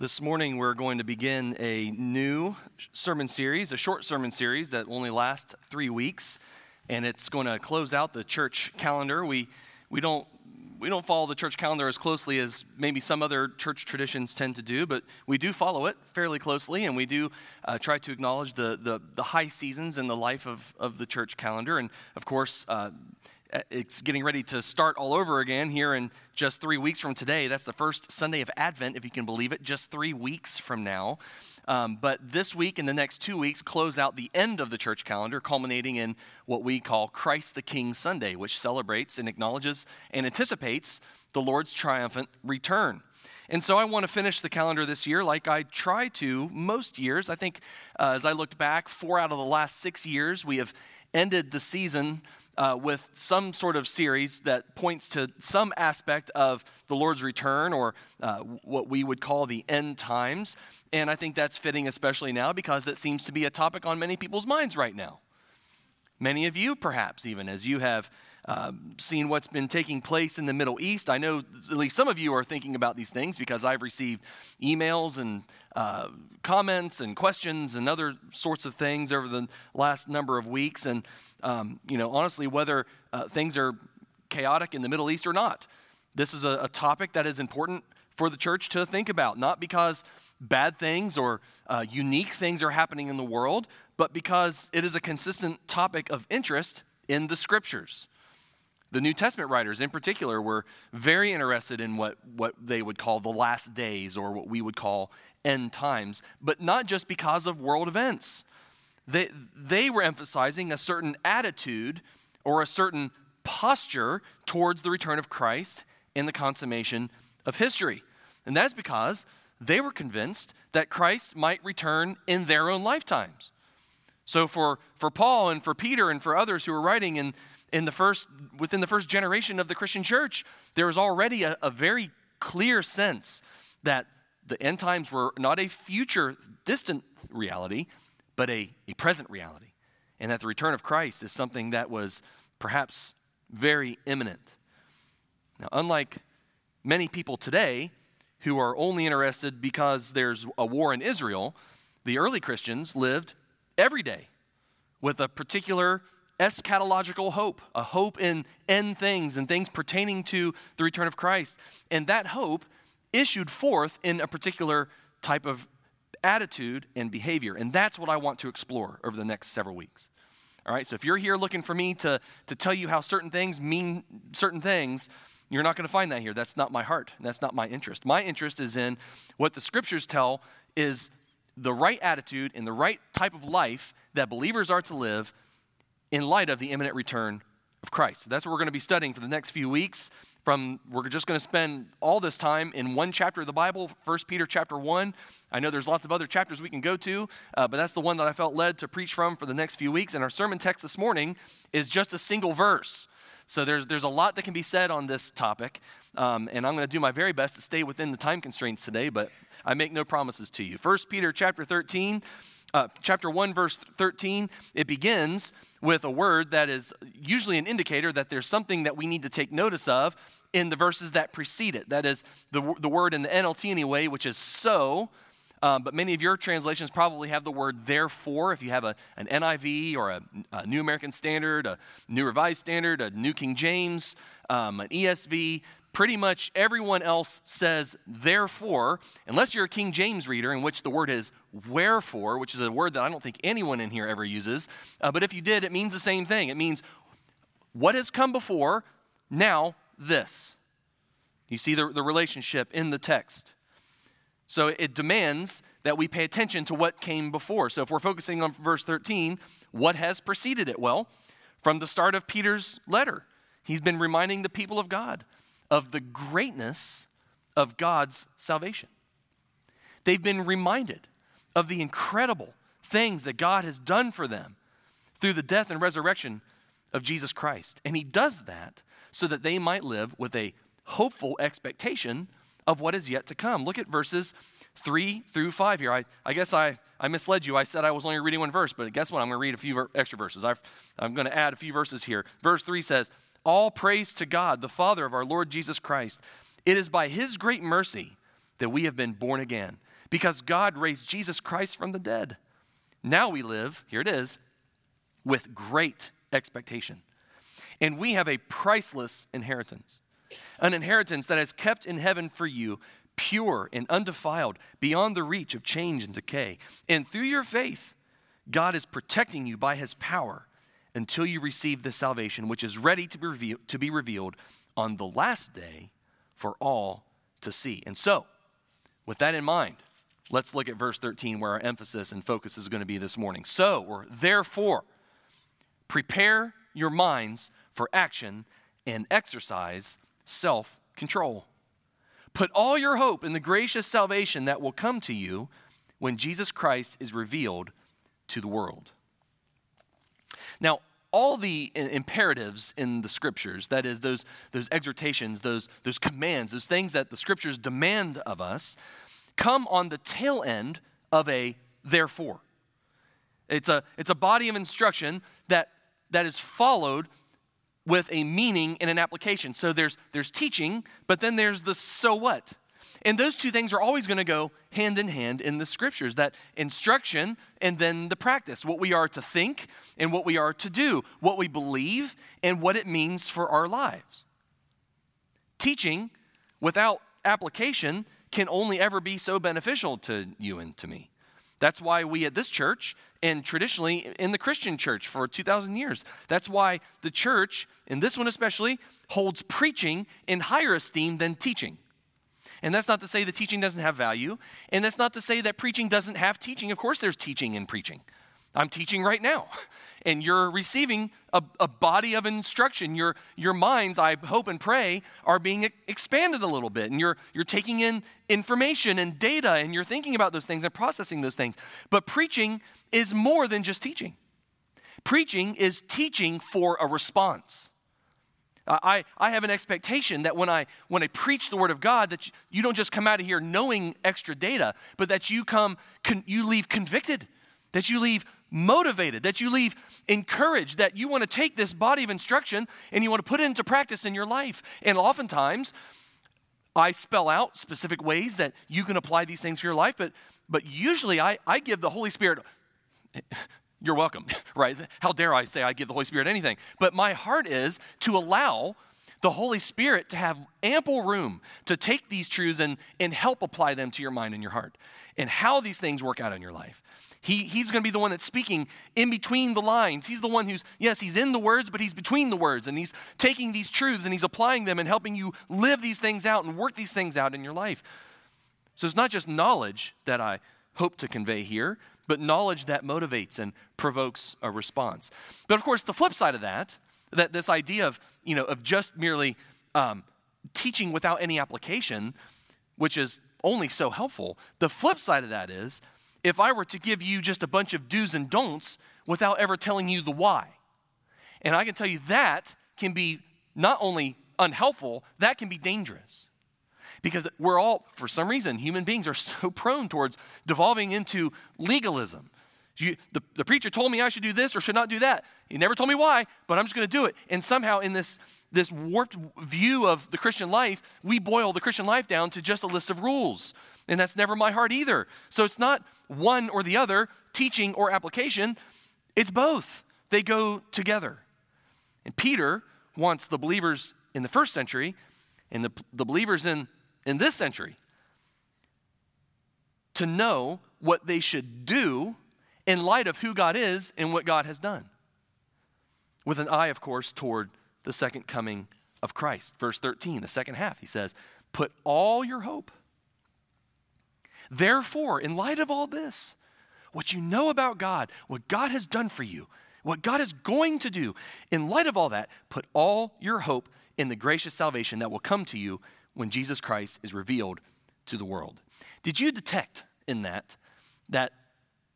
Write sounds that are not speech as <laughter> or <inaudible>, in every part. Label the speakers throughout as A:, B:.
A: This morning, we're going to begin a new sermon series, a short sermon series that will only last three weeks, and it's going to close out the church calendar. We, we, don't, we don't follow the church calendar as closely as maybe some other church traditions tend to do, but we do follow it fairly closely, and we do uh, try to acknowledge the, the, the, high seasons in the life of, of the church calendar. And of course, uh, it's getting ready to start all over again here in just three weeks from today. That's the first Sunday of Advent, if you can believe it, just three weeks from now. Um, but this week and the next two weeks close out the end of the church calendar, culminating in what we call Christ the King Sunday, which celebrates and acknowledges and anticipates the Lord's triumphant return. And so I want to finish the calendar this year like I try to most years. I think uh, as I looked back, four out of the last six years, we have ended the season uh, with some sort of series that points to some aspect of the Lord's return or uh, what we would call the end times. And I think that's fitting, especially now, because that seems to be a topic on many people's minds right now. Many of you, perhaps, even as you have um, seen what's been taking place in the Middle East. I know at least some of you are thinking about these things because I've received emails and uh, comments and questions and other sorts of things over the last number of weeks. And um, you know, honestly, whether uh, things are chaotic in the Middle East or not. This is a, a, topic that is important for the church to think about, not because bad things or uh, unique things are happening in the world, but because it is a consistent topic of interest in the scriptures. The New Testament writers, in particular, were very interested in what, what they would call the last days or what we would call end times, but not just because of world events they, they were emphasizing a certain attitude or a certain posture towards the return of Christ in the consummation of history. And that's because they were convinced that Christ might return in their own lifetimes. So for, for Paul and for Peter and for others who were writing in, in the first, within the first generation of the Christian church, there was already a, a very clear sense that the end times were not a future distant reality, but a, a present reality. And that the return of Christ is something that was perhaps very imminent. Now, unlike many people today who are only interested because there's a war in Israel, the early Christians lived every day with a particular eschatological hope, a hope in end things and things pertaining to the return of Christ. And that hope issued forth in a particular type of attitude and behavior. And that's what I want to explore over the next several weeks. All right, so if you're here looking for me to, to tell you how certain things mean certain things, you're not going to find that here. That's not my heart. That's not my interest. My interest is in what the scriptures tell is the right attitude and the right type of life that believers are to live in light of the imminent return of Christ. So that's what we're going to be studying for the next few weeks. From we're just going to spend all this time in one chapter of the bible 1 peter chapter 1 i know there's lots of other chapters we can go to uh, but that's the one that i felt led to preach from for the next few weeks. And our sermon text this morning is just a single verse. So there's, there's a lot that can be said on this topic um, and i'm going to do my very best to stay within the time constraints today but i make no promises to you. 1 peter chapter 13 uh, chapter 1 verse 13 it begins with a word that is usually an indicator that there's something that we need to take notice of in the verses that precede it. That is the, the word in the NLT anyway, which is so. Um, but many of your translations probably have the word therefore. If you have a, an NIV or a, a New American Standard, a New Revised Standard, a New King James, um, an ESV, pretty much everyone else says therefore, unless you're a King James reader, in which the word is wherefore, which is a word that I don't think anyone in here ever uses. Uh, but if you did, it means the same thing. It means what has come before, now this. You see the, the relationship in the text. So it demands that we pay attention to what came before. So if we're focusing on verse 13, what has preceded it? Well, from the start of Peter's letter, he's been reminding the people of God of the greatness of God's salvation. They've been reminded of the incredible things that God has done for them through the death and resurrection of Jesus Christ. And he does that so that they might live with a hopeful expectation of what is yet to come. Look at verses 3 through 5 here. I, I guess I, I misled you. I said I was only reading one verse, but guess what? I'm going to read a few ver- extra verses. i am going to add a few verses here. Verse 3 says, All praise to God, the Father of our Lord Jesus Christ. It is by his great mercy that we have been born again because God raised Jesus Christ from the dead. Now we live, here it is, with great expectation. And we have a priceless inheritance, an inheritance that is kept in heaven for you, pure and undefiled, beyond the reach of change and decay. And through your faith, God is protecting you by his power until you receive the salvation which is ready to be, revealed, to be revealed on the last day for all to see. And so, with that in mind, let's look at verse 13 where our emphasis and focus is going to be this morning. So, or therefore, prepare your minds for action and exercise self control. Put all your hope in the gracious salvation that will come to you when Jesus Christ is revealed to the world. Now, all the imperatives in the scriptures, that is, those, those exhortations, those, those commands, those things that the scriptures demand of us, come on the tail end of a therefore. It's a, it's a body of instruction that, that is followed with a meaning and an application. So there's, there's teaching, but then there's the so what. And those two things are always going to go hand in hand in the scriptures that instruction and then the practice, what we are to think and what we are to do, what we believe and what it means for our lives. Teaching without application can only ever be so beneficial to you and to me. That's why we at this church, and traditionally in the Christian church for 2,000 years, that's why the church, in this one especially, holds preaching in higher esteem than teaching. And that's not to say that teaching doesn't have value, and that's not to say that preaching doesn't have teaching. Of course, there's teaching in preaching. I'm teaching right now, <laughs> and you're receiving a, a, body of instruction. Your, your minds, I hope and pray, are being expanded a little bit, and you're, you're taking in information and data, and you're thinking about those things and processing those things. But preaching is more than just teaching. Preaching is teaching for a response. I, I have an expectation that when I, when I preach the Word of God, that you don't just come out of here knowing extra data, but that you, come, con, you leave convicted, that you leave motivated, that you leave encouraged, that you want to take this body of instruction and you want to put it into practice in your life. And oftentimes, I spell out specific ways that you can apply these things for your life, but, but usually I, I give the Holy Spirit you're welcome, <laughs> right? How dare I say I give the Holy Spirit anything? But my heart is to allow the Holy Spirit to have ample room to take these truths and, and help apply them to your mind and your heart and how these things work out in your life. He, he's going to be the one that's speaking in between the lines. He's the one who's, yes, he's in the words, but he's between the words. And he's taking these truths and he's applying them and helping you live these things out and work these things out in your life. So it's not just knowledge that I hope to convey here, but knowledge that motivates and provokes a response. But of course, the flip side of that, that this idea of, you know, of just merely um, teaching without any application, which is only so helpful, the flip side of that is if I were to give you just a bunch of do's and don'ts without ever telling you the why. And I can tell you that can be not only unhelpful, that can be dangerous. Because we're all, for some reason, human beings are <laughs> so prone towards devolving into legalism. You, the, the preacher told me I should do this or should not do that. He never told me why, but I'm just going to do it. And somehow, in this, this warped view of the Christian life, we boil the Christian life down to just a list of rules. And that's never my heart either. So it's not one or the other, teaching or application, it's both. They go together. And Peter wants the believers in the first century and the, the believers in in this century to know what they should do in light of who God is and what God has done. With an eye, of course, toward the second coming of Christ. Verse 13, the second half, he says, Put all your hope. Therefore, in light of all this, what you know about God, what God has done for you, what God is going to do, in light of all that, put all your hope in the gracious salvation that will come to you when Jesus Christ is revealed to the world. Did you detect in that that,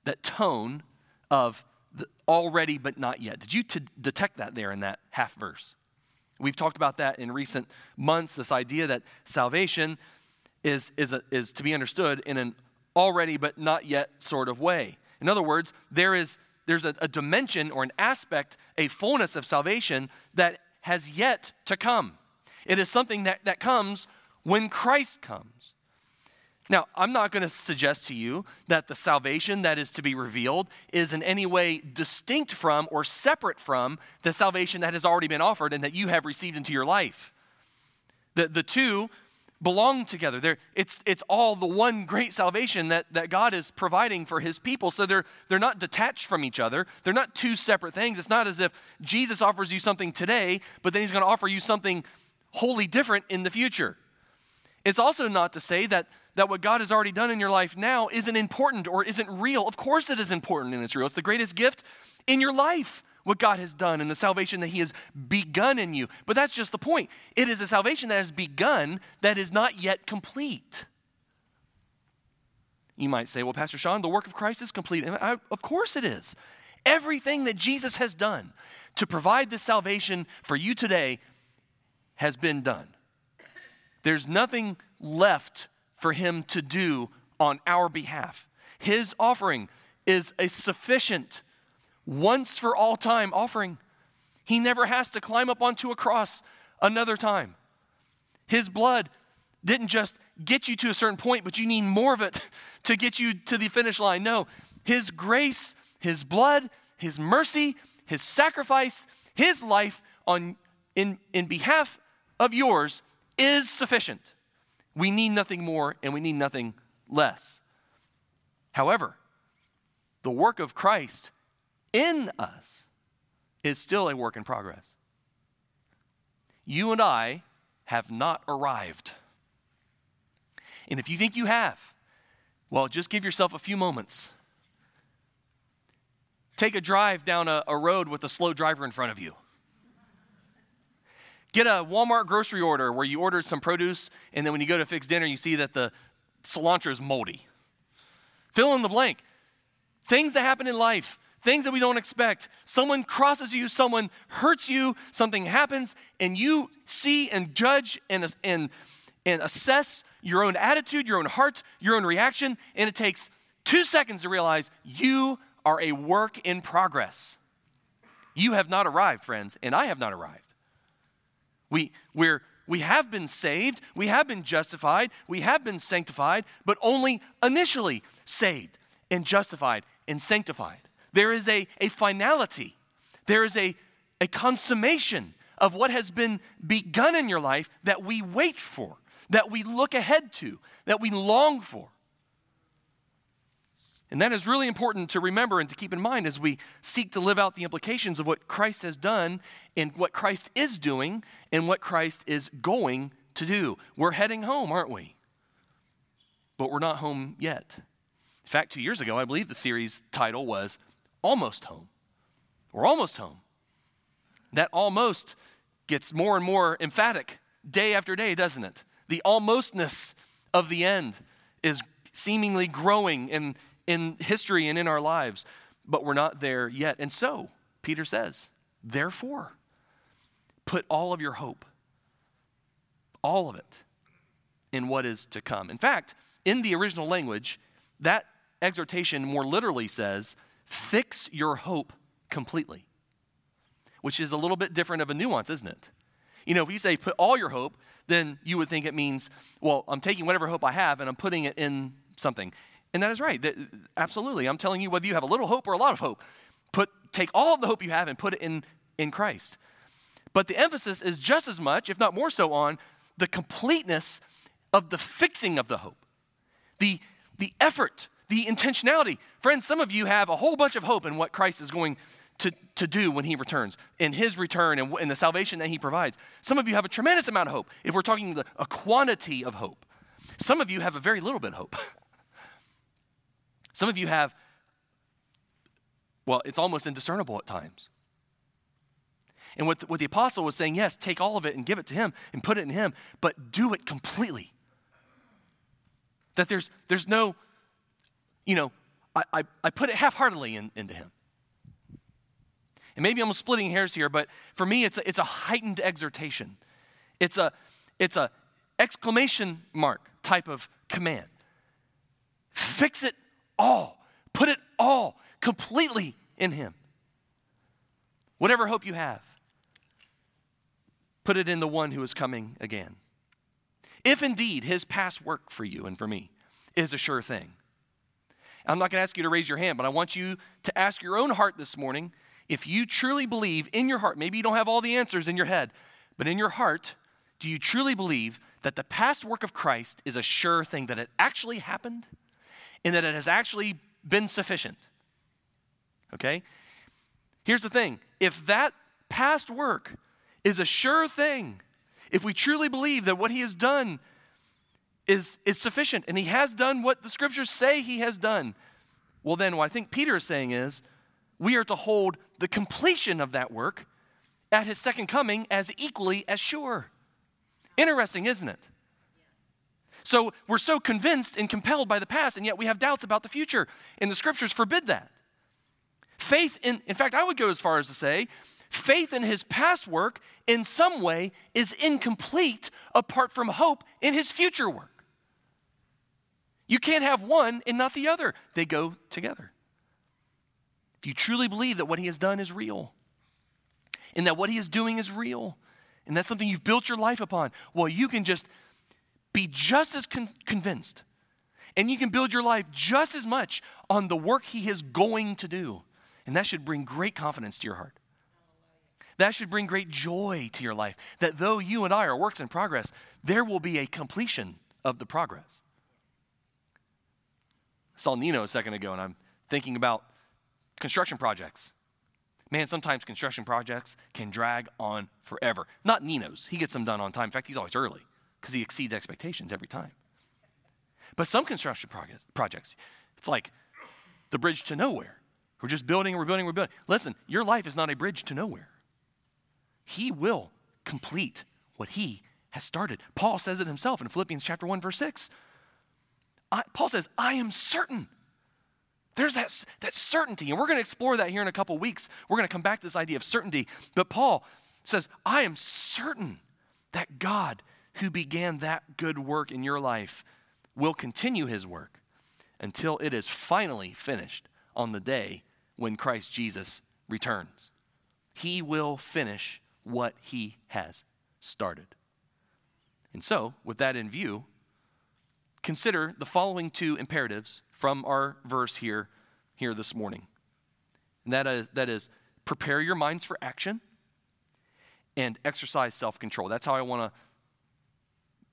A: that tone of already but not yet? Did you t- detect that there in that half verse? We've talked about that in recent months this idea that salvation is, is, a, is to be understood in an already but not yet sort of way. In other words, there is there's a, a dimension or an aspect, a fullness of salvation that has yet to come. It is something that, that comes when Christ comes. Now, I'm not going to suggest to you that the salvation that is to be revealed is in any way distinct from or separate from the salvation that has already been offered and that you have received into your life. The, the two belong together. It's, it's all the one great salvation that, that God is providing for his people. So they're, they're not detached from each other. They're not two separate things. It's not as if Jesus offers you something today, but then he's going to offer you something wholly different in the future. It's also not to say that that what God has already done in your life now isn't important or isn't real. Of course, it is important and it's real. It's the greatest gift in your life, what God has done and the salvation that He has begun in you. But that's just the point. It is a salvation that has begun that is not yet complete. You might say, well, Pastor Sean, the work of Christ is complete. And I, of course it is. Everything that Jesus has done to provide this salvation for you today has been done. There's nothing left for him to do on our behalf. His offering is a sufficient, once for all time offering. He never has to climb up onto a cross another time. His blood didn't just get you to a certain point, but you need more of it <laughs> to get you to the finish line. No, His grace, His blood, His mercy, His sacrifice, His life on, in, in behalf of yours is sufficient. We need nothing more and we need nothing less. However, the work of Christ in us is still a work in progress. You and I have not arrived. And if you think you have, well, just give yourself a few moments. Take a drive down a, a road with a slow driver in front of you. Get a Walmart grocery order where you ordered some produce, and then when you go to fix dinner, you see that the cilantro is moldy. Fill in the blank. Things that happen in life, things that we don't expect. Someone crosses you, someone hurts you, something happens, and you see and judge and, and, and assess your own attitude, your own heart, your own reaction, and it takes two seconds to realize you are a work in progress. You have not arrived, friends, and I have not arrived. We, we're, we have been saved, we have been justified, we have been sanctified, but only initially saved and justified and sanctified. There is a, a finality, there is a, a consummation of what has been begun in your life that we wait for, that we look ahead to, that we long for. And that is really important to remember and to keep in mind as we seek to live out the implications of what Christ has done and what Christ is doing and what Christ is going to do. We're heading home, aren't we? But we're not home yet. In fact, two years ago, I believe the series title was Almost Home. We're almost home. That almost gets more and more emphatic day after day, doesn't it? The almostness of the end is seemingly growing and in history and in our lives, but we're not there yet. And so, Peter says, therefore, put all of your hope, all of it, in what is to come. In fact, in the original language, that exhortation more literally says, fix your hope completely, which is a little bit different of a nuance, isn't it? You know, if you say put all your hope, then you would think it means, well, I'm taking whatever hope I have and I'm putting it in something. And that is right. That, absolutely. I'm telling you, whether you have a little hope or a lot of hope, put, take all of the hope you have and put it in, in Christ. But the emphasis is just as much, if not more so, on the completeness of the fixing of the hope, the, the effort, the intentionality. Friends, some of you have a whole bunch of hope in what Christ is going to, to do when he returns, in his return and, in the salvation that he provides. Some of you have a tremendous amount of hope, if we're talking the, a quantity of hope. Some of you have a very little bit of hope. <laughs> Some of you have, well, it's almost indiscernible at times. And what the, what the apostle was saying, yes, take all of it and give it to him and put it in him, but do it completely. That there's, there's no, you know, I, I, I put it half heartedly in, into him. And maybe I'm splitting hairs here, but for me, it's a, it's a heightened exhortation. It's a, it's a exclamation mark type of command. Fix it all. Put it all completely in Him. Whatever hope you have, put it in the one who is coming again. If indeed His past work for you and for me is a sure thing. I'm not going to ask you to raise your hand, but I want you to ask your own heart this morning if you truly believe in your heart, maybe you don't have all the answers in your head, but in your heart, do you truly believe that the past work of Christ is a sure thing, that it actually happened and that it has actually been sufficient? Okay? Here's the thing if that past work is a sure thing, if we truly believe that what he has done is, is sufficient and he has done what the scriptures say he has done, well, then what I think Peter is saying is we are to hold the completion of that work at his second coming as equally as sure. Interesting, isn't it? So we're so convinced and compelled by the past, and yet we have doubts about the future, and the scriptures forbid that. Faith in, in fact, I would go as far as to say, faith in his past work in some way is incomplete apart from hope in his future work. You can't have one and not the other, they go together. If you truly believe that what he has done is real, and that what he is doing is real, and that's something you've built your life upon, well, you can just be just as con- convinced. And you can build your life just as much on the work he is going to do. And that should bring great confidence to your heart. That should bring great joy to your life. That though you and I are works in progress, there will be a completion of the progress. I saw Nino a second ago, and I'm thinking about construction projects. Man, sometimes construction projects can drag on forever. Not Nino's. He gets them done on time. In fact, he's always early because he exceeds expectations every time. But some construction projects, it's like the bridge to nowhere. We're just building, we're building, we're building. Listen, your life is not a bridge to nowhere. He will complete what he has started. Paul says it himself in Philippians chapter 1, verse 6. I, Paul says, I am certain there's that, that certainty, and we're going to explore that here in a couple weeks. We're going to come back to this idea of certainty. But Paul says, I am certain that God, who began that good work in your life, will continue his work until it is finally finished on the day when Christ Jesus returns. He will finish what he has started. And so, with that in view, consider the following two imperatives from our verse here, here this morning. And that is, that is prepare your minds for action and exercise self control. That's how I want to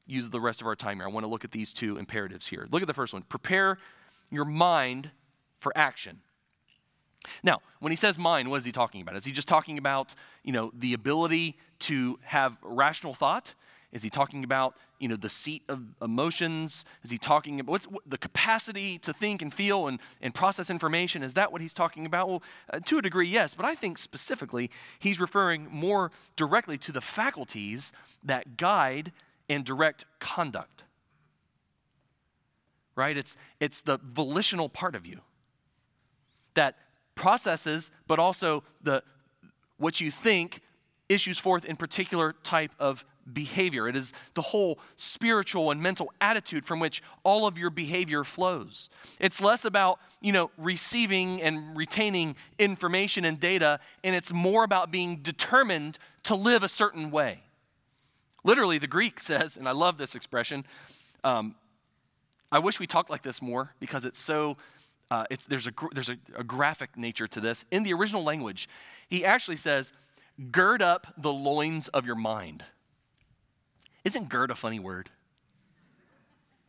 A: use the rest of our time here. I want to look at these two imperatives here. Look at the first one prepare your mind for action. Now, when he says mind, what is he talking about? Is he just talking about, you know, the ability to have rational thought? Is he talking about, you know, the seat of emotions? Is he talking about what's the capacity to think and feel and, and process information? Is that what he's talking about? Well, uh, to a degree, yes, but I think specifically he's referring more directly to the faculties that guide and direct conduct. Right? It's, it's the volitional part of you that processes, but also the, what you think issues forth in particular type of behavior. It is the whole spiritual and mental attitude from which all of your behavior flows. It's less about, you know, receiving and retaining information and data, and it's more about being determined to live a certain way. Literally, the Greek <laughs> says, and I love this expression, um, I wish we talked like this more because it's so, uh, it's, there's, a, there's a, a graphic nature to this. In the original language, he actually says, gird up the loins of your mind. Isn't gird a funny word?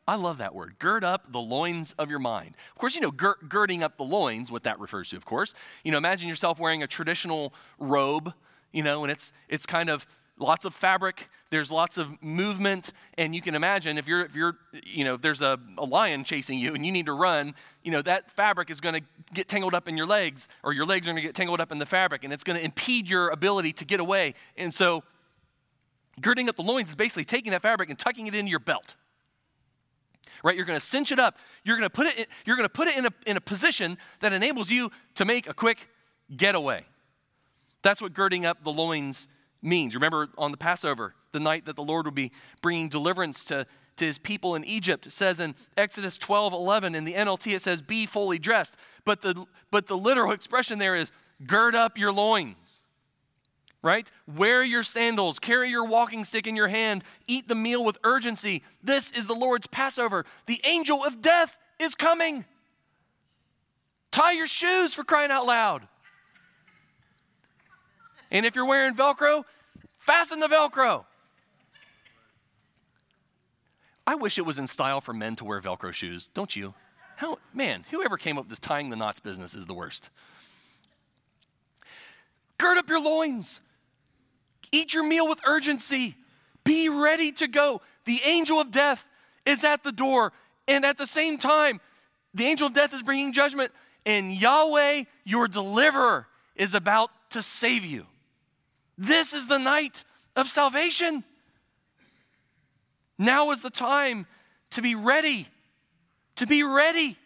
A: I love that word. Gird up the loins of your mind. Of course, you know, gir- girding up the loins, what that refers to, of course. You know, imagine yourself wearing a traditional robe, you know, and it's it's kind of lots of fabric, there's lots of movement, and you can imagine if you're if you're, you know, if there's a, a lion chasing you and you need to run, you know, that fabric is gonna get tangled up in your legs, or your legs are gonna get tangled up in the fabric, and it's gonna impede your ability to get away. And so Girding up the loins is basically taking that fabric and tucking it into your belt. Right? You're going to cinch it up. You're going to put it in, you're going to put it in a, in a position that enables you to make a quick getaway. That's what girding up the loins means. Remember on the Passover, the night that the Lord would be bringing deliverance to, to his people in Egypt. It says in Exodus 12 11, in the NLT, it says, be fully dressed. But the, but the literal expression there is, gird up your loins. right? Wear your sandals, carry your walking stick in your hand, eat the meal with urgency. This is the Lord's Passover. The angel of death is coming. Tie your shoes for crying out loud. And if you're wearing Velcro, fasten the Velcro. I wish it was in style for men to wear Velcro shoes, don't you? How, man, whoever came up with this tying the knots business is the worst. Gird up your loins. Eat your meal with urgency. Be ready to go. The angel of death is at the door. And at the same time, the angel of death is bringing judgment. And Yahweh, your deliverer, is about to save you. This is the night of salvation. Now is the time to be ready. To be ready.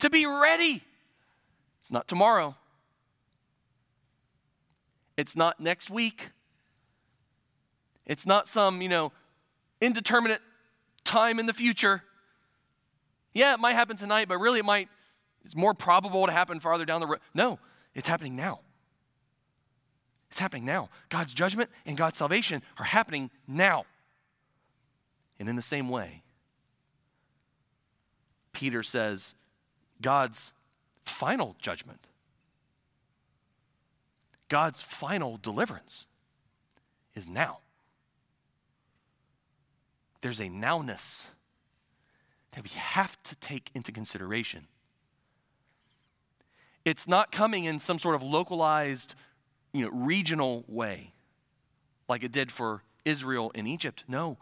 A: To be ready. It's not tomorrow. It's not next week. It's not some, you know, indeterminate time in the future. Yeah, it might happen tonight, but really it might, it's more probable to happen farther down the road. No, it's happening now. It's happening now. God's judgment and God's salvation are happening now. And in the same way, Peter says God's final judgment, God's final deliverance is now. There's a nowness that we have to take into consideration. It's not coming in some sort of localized you know, regional way like it did for Israel in Egypt. No,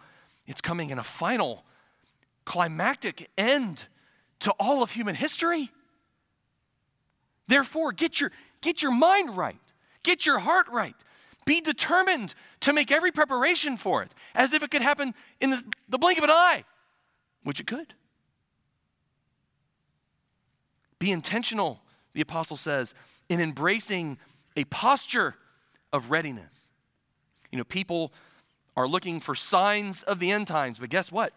A: it's coming in a final, climactic end to all of human history. Therefore, get your, get your mind right, get your heart right. Be determined to make every preparation for it as if it could happen in the, the blink of an eye, which it could. Be intentional, the apostle says, in embracing a posture of readiness. You know, people are looking for signs of the end times, but guess what?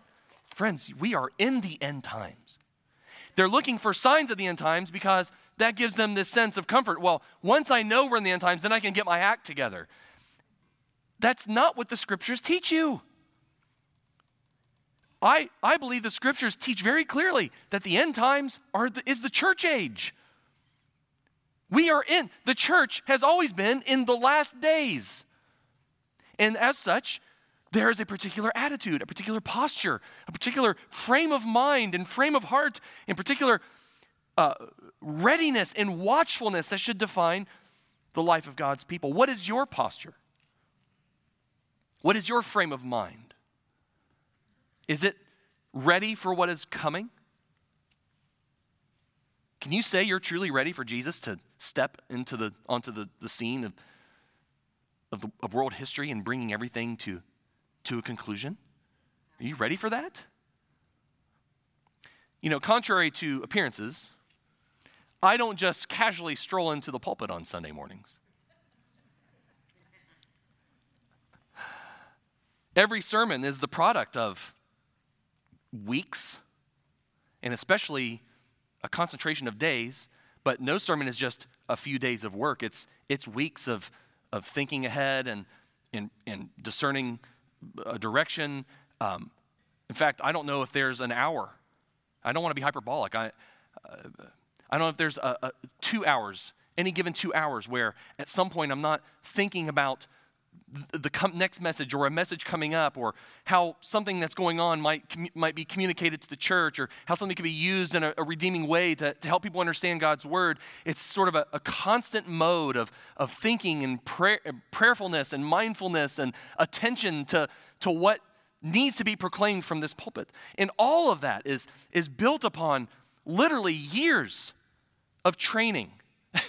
A: Friends, we are in the end times. They're looking for signs of the end times because that gives them this sense of comfort. Well, once I know we're in the end times, then I can get my act together. That's not what the scriptures teach you. I, I believe the scriptures teach very clearly that the end times are the, is the church age. We are in, the church has always been in the last days. And as such, there is a particular attitude, a particular posture, a particular frame of mind and frame of heart, in particular uh, readiness and watchfulness that should define the life of God's people. What is your posture? What is your frame of mind? Is it ready for what is coming? Can you say you're truly ready for Jesus to step into the, onto the, the scene of, of, the, of world history and bringing everything to, to a conclusion? Are you ready for that? You know, contrary to appearances, I don't just casually stroll into the pulpit on Sunday mornings. Every sermon is the product of weeks and especially a concentration of days, but no sermon is just a few days of work. It's, it's weeks of, of thinking ahead and, and, and discerning a direction. Um, in fact, I don't know if there's an hour. I don't want to be hyperbolic. I, uh, I don't know if there's a, a, two hours, any given two hours, where at some point I'm not thinking about the com- next message or a message coming up or how something that's going on might, com- might be communicated to the church or how something can be used in a, a redeeming way to, to help people understand God's word. It's sort of a, a constant mode of, of thinking and prayer, prayerfulness and mindfulness and attention to, to what needs to be proclaimed from this pulpit. And all of that is, is built upon literally years of training. <laughs>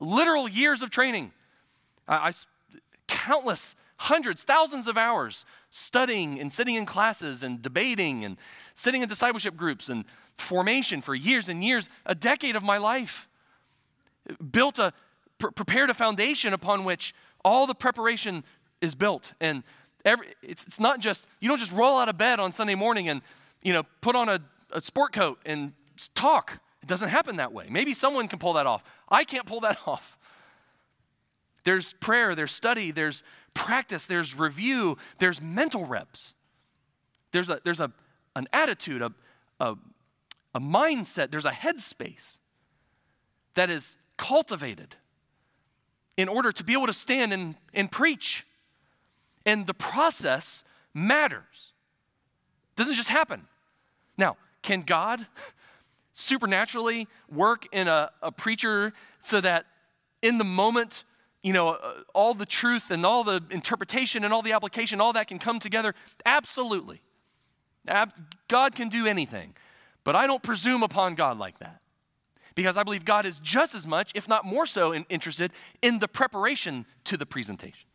A: Literal years of training. I, I countless, hundreds, thousands of hours studying and sitting in classes and debating and sitting in discipleship groups and formation for years and years, a decade of my life. Built a, pr- prepared a foundation upon which all the preparation is built. And every, it's, it's not just, you don't just roll out of bed on Sunday morning and, you know, put on a, a sport coat and talk. It doesn't happen that way. Maybe someone can pull that off. I can't pull that <laughs> off. There's prayer, there's study, there's practice, there's review, there's mental reps. There's, a, there's a, an attitude, a, a, a mindset, there's a headspace that is cultivated in order to be able to stand and, and preach. And the process matters. Doesn't just happen. Now, can God <laughs> supernaturally work in a, a preacher so that in the moment, you know, uh, all the truth and all the interpretation and all the application, all that can come together? Absolutely. God can do anything. But I don't presume upon God like that because I believe God is just as much, if not more so, in, interested in the preparation to the presentation.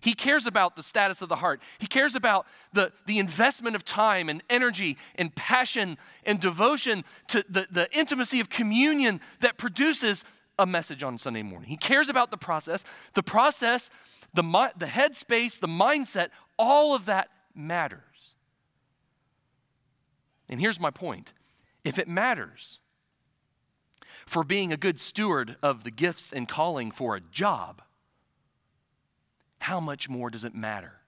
A: He cares about the status of the heart. He cares about the, the investment of time and energy and passion and devotion to the, the intimacy of communion that produces a message on Sunday morning. He cares about the process. The process, the, the headspace, the mindset, all of that matters. And here's my point if it matters, for being a good steward of the gifts and calling for a job, how much more does it matter?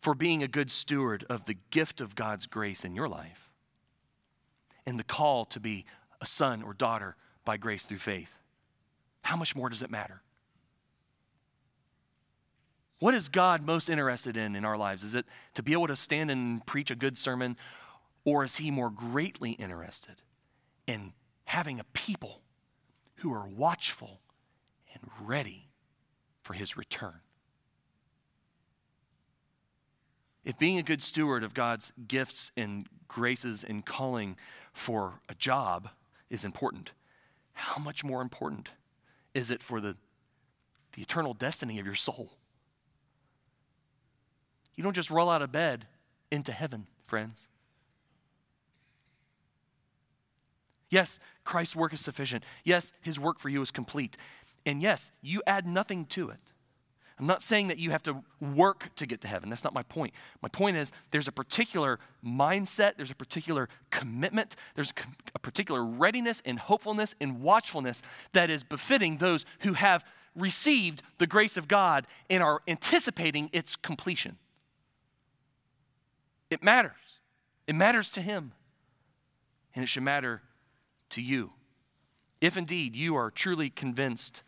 A: For being a good steward of the gift of God's grace in your life and the call to be a son or daughter by grace through faith. How much more does it matter? What is God most interested in in our lives? Is it to be able to stand and preach a good sermon, or is He more greatly interested in having a people who are watchful and ready for his return. If being a good steward of God's gifts and graces and calling for a job is important, how much more important is it for the, the eternal destiny of your soul? You don't just roll out of bed into heaven, friends. Yes, Christ's work is sufficient. Yes, his work for you is complete. And yes, you add nothing to it. I'm not saying that you have to work to get to heaven. That's not my point. My point is there's a particular mindset, there's a particular commitment, there's a particular readiness and hopefulness and watchfulness that is befitting those who have received the grace of God and are anticipating its completion. It matters. It matters to Him. And it should matter to you. If indeed you are truly convinced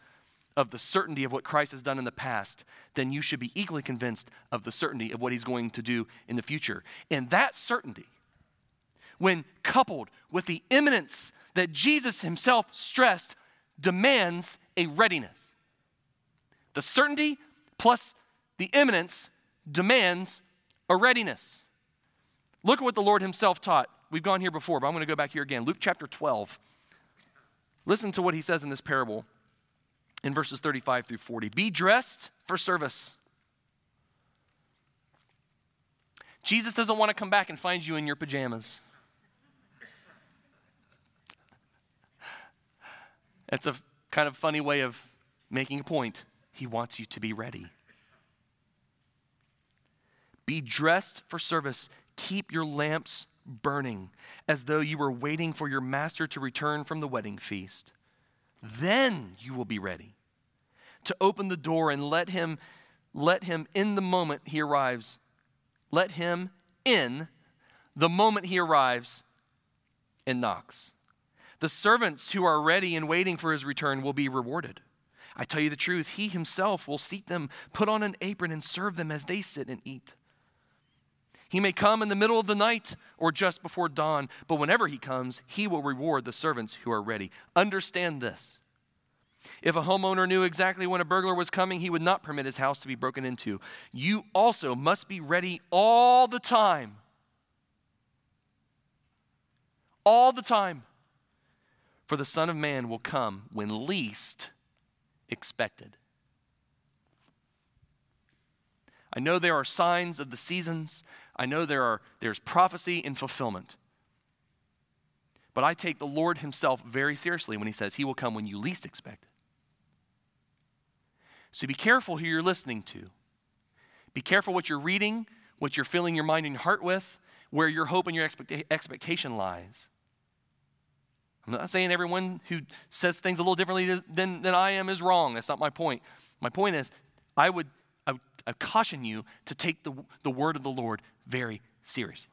A: of the certainty of what Christ has done in the past, then you should be equally convinced of the certainty of what he's going to do in the future. And that certainty, when coupled with the imminence that Jesus himself stressed, demands a readiness. The certainty plus the imminence demands a readiness. Look at what the Lord himself taught We've gone here before, but I'm going to go back here again. Luke chapter 12. Listen to what he says in this parable in verses 35 through 40. Be dressed for service. Jesus doesn't want to come back and find you in your pajamas. That's a kind of funny way of making a point. He wants you to be ready. Be dressed for service. Keep your lamps burning, as though you were waiting for your master to return from the wedding feast. Then you will be ready to open the door and let him let him in the moment he arrives. Let him in the moment he arrives and knocks. The servants who are ready and waiting for his return will be rewarded. I tell you the truth, he himself will seat them, put on an apron, and serve them as they sit and eat. He may come in the middle of the night or just before dawn, but whenever he comes, he will reward the servants who are ready. Understand this. If a homeowner knew exactly when a burglar was coming, he would not permit his house to be broken into. You also must be ready all the time. All the time. For the Son of Man will come when least expected. I know there are signs of the seasons. I know there are, there's prophecy and fulfillment. But I take the Lord Himself very seriously when He says He will come when you least expect it. So be careful who you're listening to. Be careful what you're reading, what you're filling your mind and your heart with, where your hope and your expecta- expectation lies. I'm not saying everyone who says things a little differently than, than I am is wrong. That's not my point. My point is, I would, I would I caution you to take the, the word of the Lord very seriously.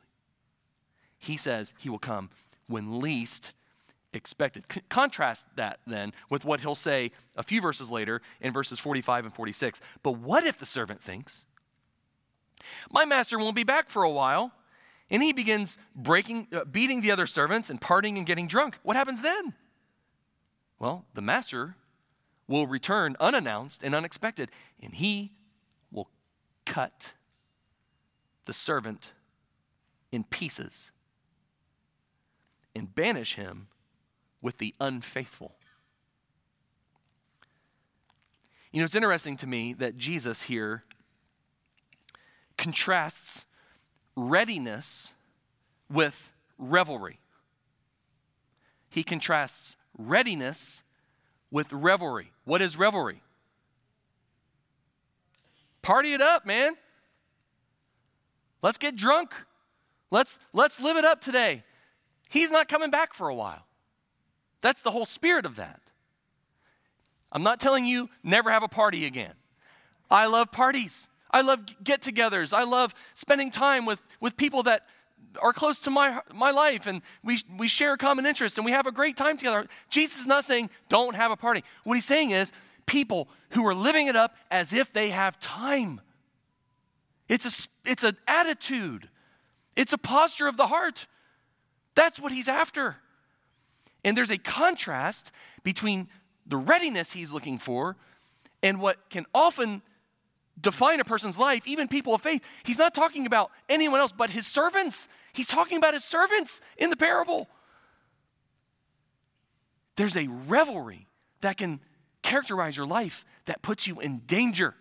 A: He says he will come when least expected. C- contrast that then with what he'll say a few verses later in verses 45 and 46. But what if the servant thinks, My master won't be back for a while? And he begins breaking, uh, beating the other servants and partying and getting drunk. What happens then? Well, the master will return unannounced and unexpected, and he will cut the servant in pieces and banish him with the unfaithful. You know, it's interesting to me that Jesus here contrasts readiness with revelry. He contrasts readiness with revelry. What is revelry? Party it up, man. Let's get drunk. Let's, let's live it up today. He's not coming back for a while. That's the whole spirit of that. I'm not telling you never have a party again. I love parties. I love get togethers. I love spending time with, with people that are close to my, my life and we, we share common interests and we have a great time together. Jesus is not saying don't have a party. What he's saying is people who are living it up as if they have time. It's, a, it's an attitude, it's a posture of the heart. That's what he's after. And there's a contrast between the readiness he's looking for and what can often define a person's life, even people of faith. He's not talking about anyone else but his servants. He's talking about his servants in the parable. There's a revelry that can characterize your life that puts you in danger.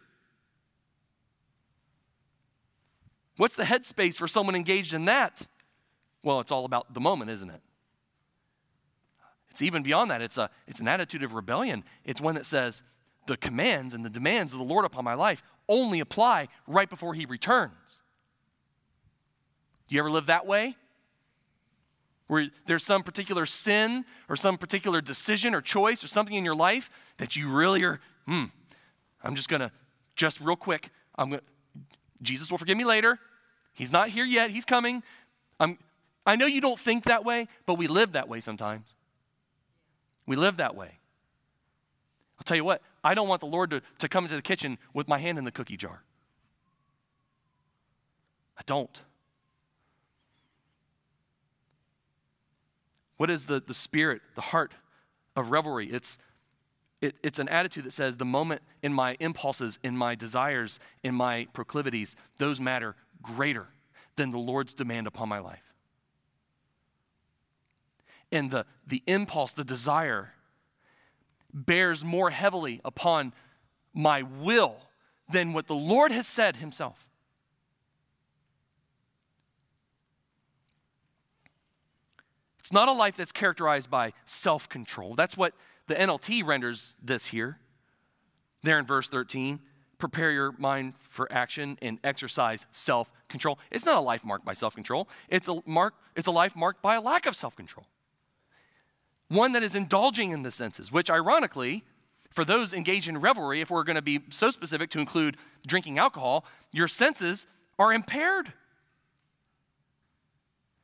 A: What's the headspace for someone engaged in that? Well, it's all about the moment, isn't it? It's even beyond that. It's, a, it's an attitude of rebellion. It's one that says, the commands and the demands of the Lord upon my life only apply right before He returns. Do you ever live that way? Where there's some particular sin or some particular decision or choice or something in your life that you really are, hmm, I'm just gonna, just real quick, I'm gonna, Jesus will forgive me later. He's not here yet, He's coming. I'm, I know you don't think that way, but we live that way sometimes. We live that way. I'll tell you what, I don't want the Lord to, to come into the kitchen with my hand in the cookie jar. I don't. What is the, the spirit, the heart of revelry? It's, it, it's an attitude that says the moment in my impulses, in my desires, in my proclivities, those matter greater than the Lord's demand upon my life. And the, the impulse, the desire, bears more heavily upon my will than what the Lord has said himself. It's not a life that's characterized by self control. That's what the NLT renders this here. There in verse 13, prepare your mind for action and exercise self control. It's not a life marked by self control, it's a, mark, it's a life marked by a lack of self control one that is indulging in the senses, which ironically, for those engaged in revelry, if we're going to be so specific to include drinking alcohol, your senses are impaired.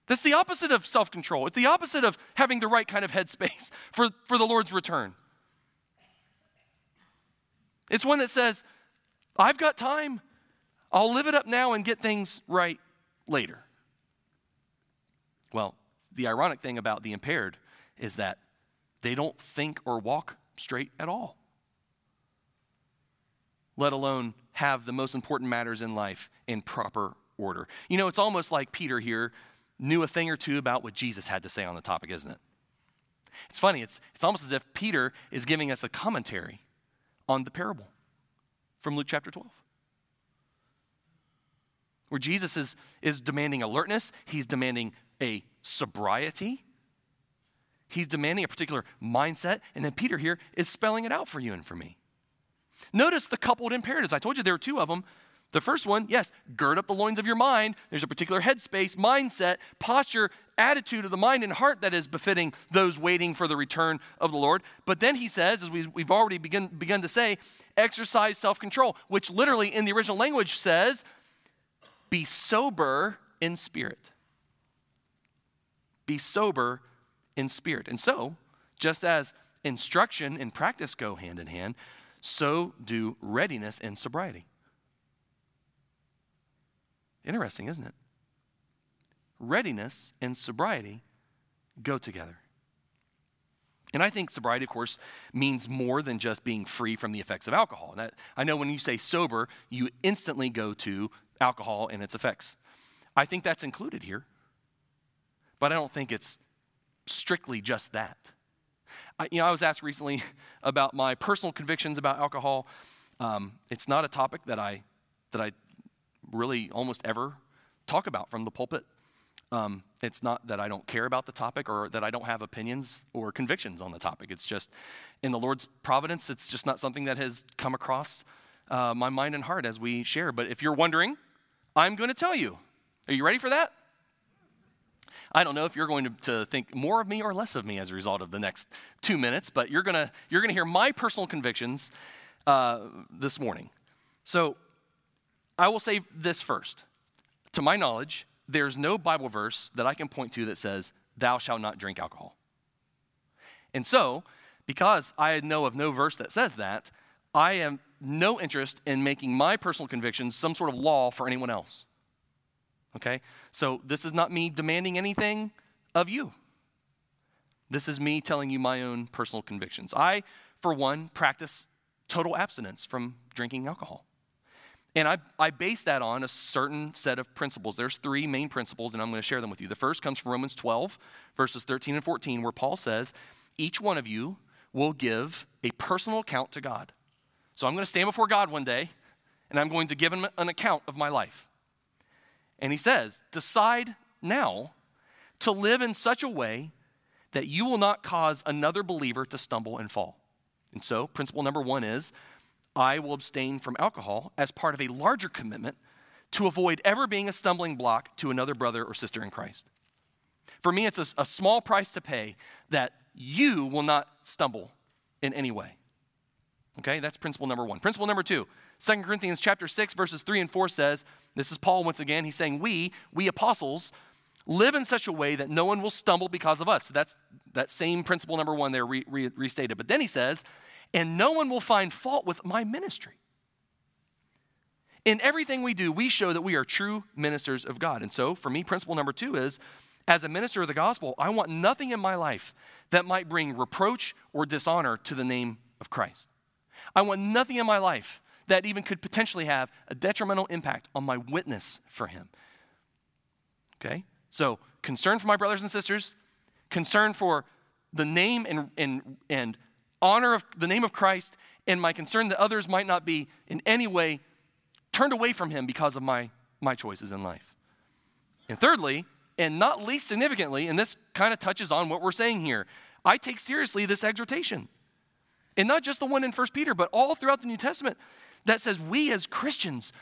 A: That's the opposite of self control. It's the opposite of having the right kind of headspace <laughs> for, for the Lord's return. It's one that says, I've got time. I'll live it up now and get things right later. Well, the ironic thing about the impaired is that they don't think or walk straight at all, let alone have the most important matters in life in proper order. You know, it's almost like Peter here knew a thing or two about what Jesus had to say on the topic, isn't it? It's funny, it's, it's almost as if Peter is giving us a commentary on the parable from Luke chapter 12 where Jesus is, is demanding alertness, he's demanding a sobriety, He's demanding a particular mindset, and then Peter here is spelling it out for you and for me. Notice the coupled imperatives. I told you there were two of them. The first one, yes, gird up the loins of your mind. There's a particular headspace, mindset, posture, attitude of the mind and heart that is befitting those waiting for the return of the Lord. But then he says, as we, have already begun, to say, exercise self control, which literally in the original language says, be sober in spirit. Be sober in spirit. And so, just as instruction and practice go hand in hand, so do readiness and sobriety. Interesting, isn't it? Readiness and sobriety go together. And I think sobriety, of course, means more than just being free from the effects of alcohol. That, I know when you say sober, you instantly go to alcohol and its effects. I think that's included here, but I don't think it's strictly just that. I, you know, I was asked recently <laughs> about my personal convictions about alcohol. Um, it's not a topic that I that I really almost ever talk about from the pulpit. Um, it's not that I don't care about the topic or that I don't have opinions or convictions on the topic. It's just in the Lord's providence, it's just not something that has come across uh, my mind and heart as we share. But if you're wondering, I'm going to tell you. Are you ready for that? I don't know if you're going to, to, think more of me or less of me as a result of the next two minutes, but you're going to you're to hear my personal convictions uh, this morning. So I will say this first. To my knowledge, there's no Bible verse that I can point to that says, Thou shalt not drink alcohol. And so, because I know of no verse that says that, I have no interest in making my personal convictions some sort of law for anyone else. Okay? So, this is not me demanding anything of you. This is me telling you my own personal convictions. I, for one, practice total abstinence from drinking alcohol. And I, I base that on a certain set of principles. There's three main principles, and I'm going to share them with you. The first comes from Romans 12, verses 13 and 14, where Paul says, Each one of you will give a personal account to God. So I'm going to stand before God one day, and I'm going to give him an account of my life. And he says, Decide now to live in such a way that you will not cause another believer to stumble and fall. And so, principle number one is I will abstain from alcohol as part of a larger commitment to avoid ever being a stumbling block to another brother or sister in Christ. For me, it's a, a, small price to pay that you will not stumble in any way. Okay, that's principle number one. Principle number two, 2 Corinthians chapter 6, verses 3 and 4 says, this is Paul once again, he's saying, We, we apostles, live in such a way that no one will stumble because of us. So that's that same principle number one there re, re, restated. But then he says, and no one will find fault with my ministry. In everything we do, we show that we are true ministers of God. And so, for me, principle number two is as a minister of the gospel, I want nothing in my life that might bring reproach or dishonor to the name of Christ. I want nothing in my life that even could potentially have a detrimental impact on my witness for Him. Okay? So, concern for my brothers and sisters, concern for the name and, and, and honor of the name of Christ and my concern that others might not be in any way turned away from him because of my, my choices in life. And thirdly, and not least significantly, and this kind of touches on what we're saying here, I take seriously this exhortation. And not just the one in 1 Peter, but all throughout the New Testament that says we as Christians,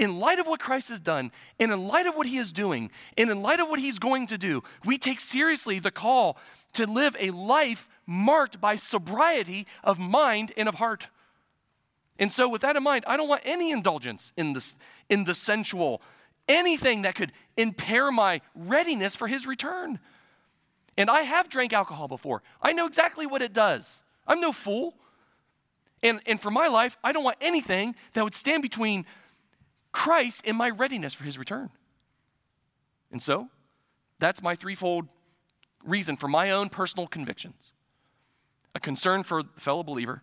A: in light of what Christ has done, and in light of what he is doing, and in light of what he's going to do, we take seriously the call to live a life marked by sobriety of mind and of heart. And so, with that in mind, I don't want any indulgence in the, in the sensual, anything that could impair my readiness for his return. And I have drank alcohol before, I know exactly what it does. I'm no fool. And, and for my life, I don't want anything that would stand between Christ and my readiness for his return. And so, that's my threefold reason for my own personal convictions a concern for the fellow believer,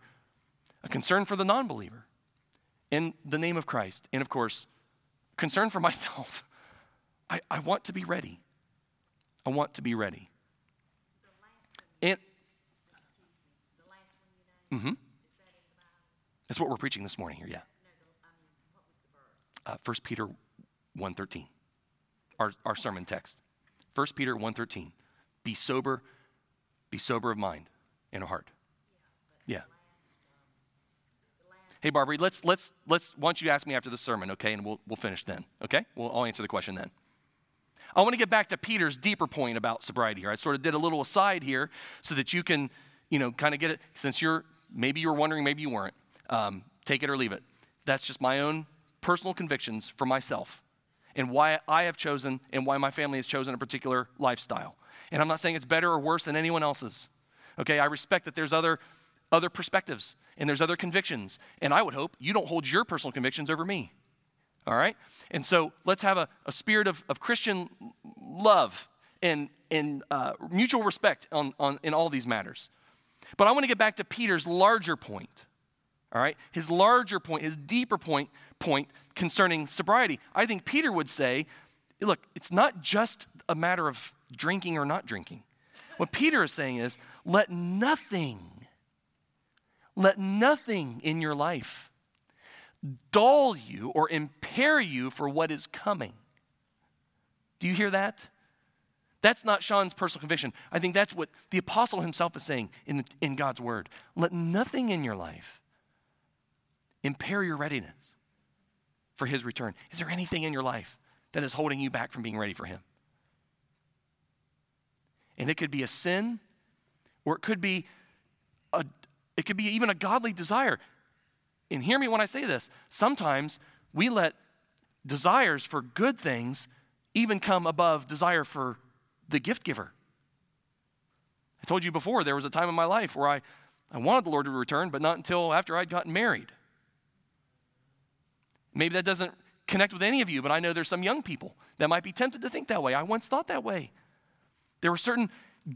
A: a concern for the non believer in the name of Christ, and of course, concern for <laughs> myself. I, I want to be ready. I want to be ready. And, mm-hmm. That's what we're preaching this morning here, yeah. Uh, 1 Peter 1.13, our, our sermon text. 1 Peter 1.13, be sober, be sober of mind and a heart. Yeah. Hey, Barbara, let's, let's, let's, why don't you ask me after the sermon, okay? And we'll, we'll finish then, okay? We'll, I'll answer the question then. I want to get back to Peter's deeper point about sobriety here. I sort of did a little aside here so that you can, you know, kind of get it, since you're, maybe you were wondering, maybe you weren't. Um, take it or leave it. That's just my own personal convictions for myself and why I have chosen and why my family has chosen a particular lifestyle. And I'm not saying it's better or worse than anyone else's. Okay, I respect that there's other other perspectives and there's other convictions. And I would hope you don't hold your personal convictions over me. All right? And so let's have a, a spirit of, of Christian love and, and uh, mutual respect on, on, in all these matters. But I want to get back to Peter's larger point. All right? His larger point, his deeper point, point concerning sobriety. I think Peter would say, look, it's not just a matter of drinking or not drinking. What Peter is saying is, let nothing let nothing in your life dull you or impair you for what is coming. Do you hear that? That's not Sean's personal conviction. I think that's what the apostle himself is saying in, in God's word. Let nothing in your life impair your readiness for his return. Is there anything in your life that is holding you back from being ready for him? And it could be a sin, or it could be a, it could be even a godly desire. And hear me when I say this. Sometimes we let desires for good things even come above desire for the gift giver. I told you before, there was a time in my life where I, I wanted the Lord to return, but not until after I'd gotten married. Maybe that doesn't connect with any of you, but I know there's some young people that might be tempted to think that way. I once thought that way. There were certain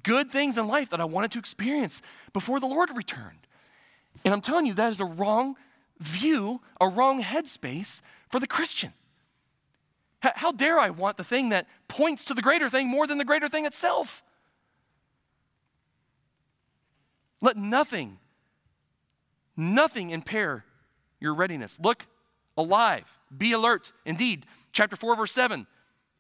A: good things in life that I wanted to experience before the Lord returned. And I'm telling you, that is a wrong view, a wrong headspace for the Christian. How dare I want the thing that points to the greater thing more than the greater thing itself? Let nothing, nothing impair your readiness. Look alive, be alert. Indeed, chapter 4, verse 7,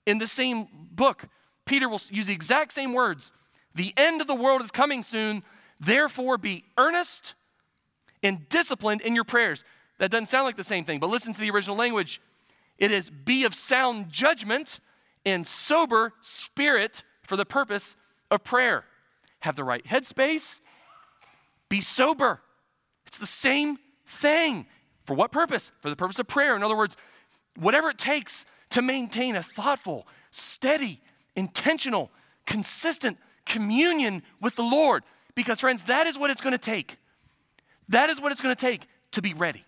A: in the same book, Peter will use the exact same words. The end of the world is coming soon, therefore be earnest and disciplined in your prayers. That doesn't sound like the same thing, but listen to the original language. It is be of sound judgment and sober spirit for the purpose of prayer. Have the right headspace, be sober. It's the same thing. For what purpose? For the purpose of prayer. In other words, whatever it takes to maintain a thoughtful, steady, intentional, consistent communion with the Lord. Because, friends, that is what it's going to take. That is what it's going to take to be ready.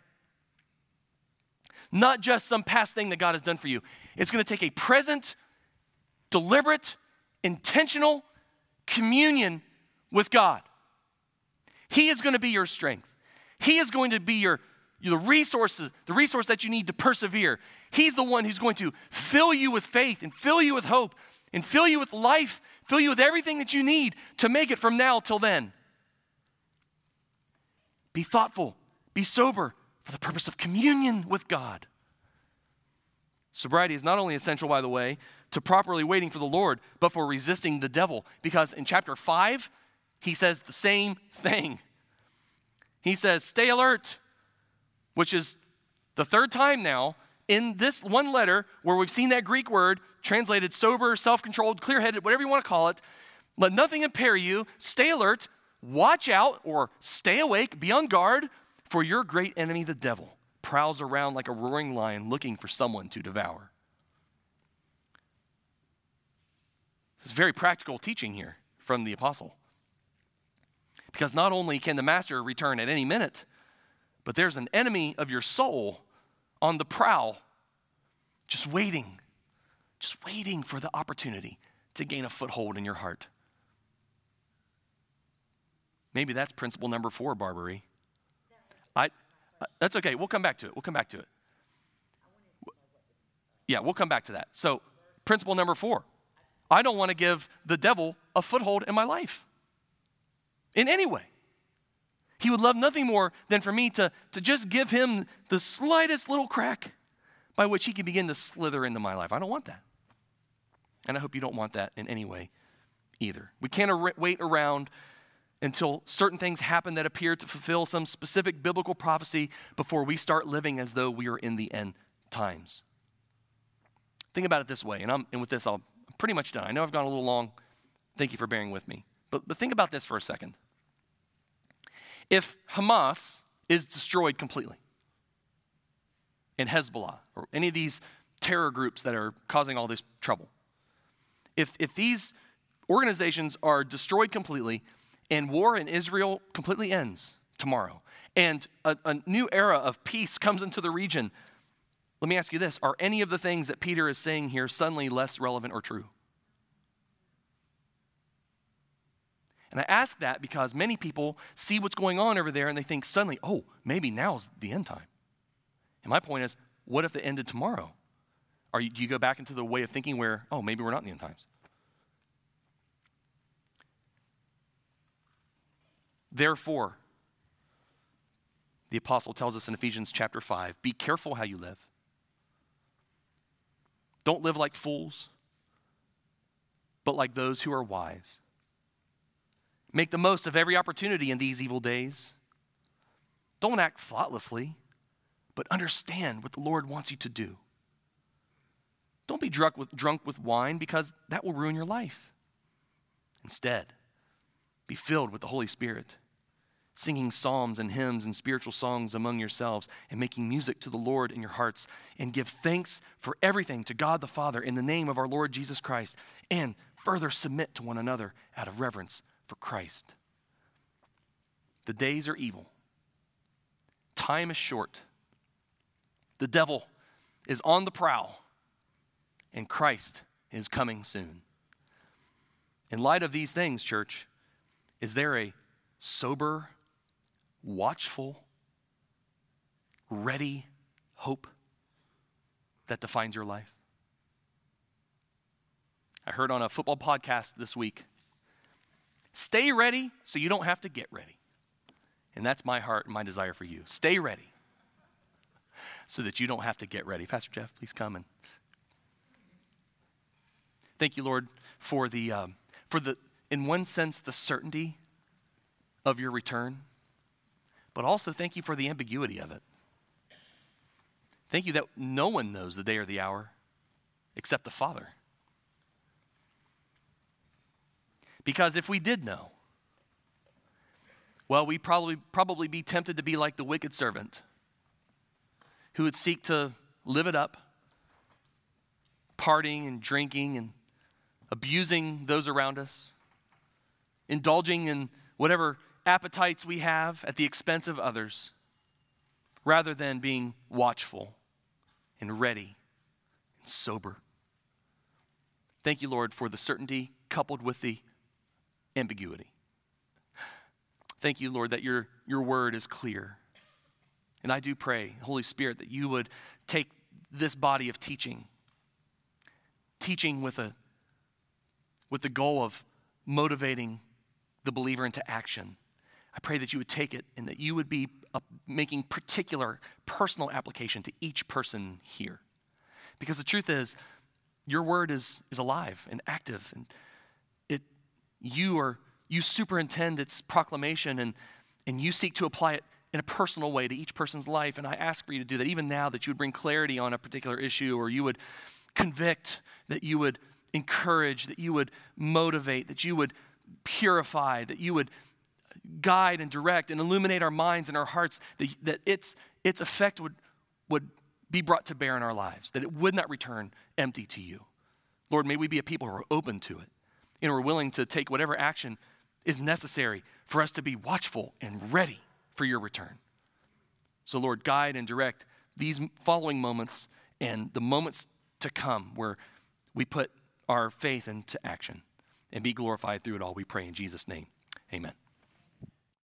A: Not just some past thing that God has done for you. It's going to take a present, deliberate, intentional communion with God. He is going to be your strength. He is going to be your the resources, the resource that you need to persevere. He's the one who's going to fill you with faith and fill you with hope and fill you with life, fill you with everything that you need to make it from now till then. Be thoughtful, be sober for the purpose of communion with God. Sobriety is not only essential, by the way, to properly waiting for the Lord, but for resisting the devil. Because in chapter 5, he says the same thing. He says, Stay alert, which is the third time now in this one letter where we've seen that Greek word translated sober, self controlled, clear headed, whatever you want to call it. Let nothing impair you. Stay alert, Watch out or stay awake, be on guard, for your great enemy, the devil, prowls around like a roaring lion looking for someone to devour. This is very practical teaching here from the apostle. Because not only can the master return at any minute, but there's an enemy of your soul on the prowl, just waiting, just waiting for the opportunity to gain a foothold in your heart. Maybe that's principle number four, Barbara. I, uh, that's okay. We'll come back to it. We'll come back to it. Yeah, we'll come back to that. So, principle number four I don't want to give the devil a foothold in my life in any way. He would love nothing more than for me to, to just give him the slightest little crack by which he could begin to slither into my life. I don't want that. And I hope you don't want that in any way either. We can't ar- wait around until certain things happen that appear to fulfill some specific biblical prophecy before we start living as though we are in the end times. Think about it this way, and, I'm, and with this, I'll, I'm pretty much done. I know I've gone a little long. Thank you for bearing with me. But, but think about this for a second. If Hamas is destroyed completely, and Hezbollah, or any of these terror groups that are causing all this trouble, if, if these organizations are destroyed completely and war in Israel completely ends tomorrow, and a, a new era of peace comes into the region, let me ask you this Are any of the things that Peter is saying here suddenly less relevant or true? And I ask that because many people see what's going on over there and they think suddenly, oh, maybe now's the end time. And my point is, what if it ended tomorrow? Are you, do you go back into the way of thinking where, oh, maybe we're not in the end times? Therefore, the apostle tells us in Ephesians chapter 5 be careful how you live. Don't live like fools, but like those who are wise. Make the most of every opportunity in these evil days. Don't act thoughtlessly, but understand what the Lord wants you to do. Don't be drunk with, drunk with wine because that will ruin your life. Instead, be filled with the Holy Spirit, singing psalms and hymns and spiritual songs among yourselves, and making music to the Lord in your hearts, and give thanks for everything to God the Father in the name of our Lord Jesus Christ, and further submit to one another out of reverence for Christ. The days are evil, time is short, the devil is on the prowl, and Christ is coming soon. In light of these things, church, is there a sober, watchful, ready hope that defines your life? I heard on a football podcast this week stay ready so you don't have to get ready. And that's my heart and my desire for you. Stay ready so that you don't have to get ready. Pastor Jeff, please come and thank you, Lord, for the um, for the in one sense, the certainty of your return, but also thank you for the ambiguity of it. Thank you that no one knows the day or the hour except the Father. Because if we did know, well, we'd probably, probably be tempted to be like the wicked servant who would seek to live it up, partying and drinking and abusing those around us, indulging in whatever appetites we have at the expense of others, rather than being watchful and ready and sober. Thank you, Lord, for the certainty coupled with the ambiguity. Thank you, Lord, that your, your word is clear. And I do pray, Holy Spirit, that you would take this body of teaching, teaching with, a, with the goal of motivating the believer into action. I pray that you would take it and that you would be uh, making particular personal application to each person here. Because the truth is, your word is, is alive and active, and you, are, you superintend its proclamation and, and you seek to apply it in a personal way to each person's life. And I ask for you to do that even now, that you would bring clarity on a particular issue, or you would convict, that you would encourage, that you would motivate, that you would purify, that you would guide and direct and illuminate our minds and our hearts, that, that its, its effect would, would be brought to bear in our lives, that it would not return empty to you. Lord, may we be a people who are open to it and we're willing to take whatever action is necessary for us to be watchful and ready for your return. So, Lord, guide and direct these following moments and the moments to come where we put our faith into action and be glorified through it all. We pray in Jesus' name. Amen.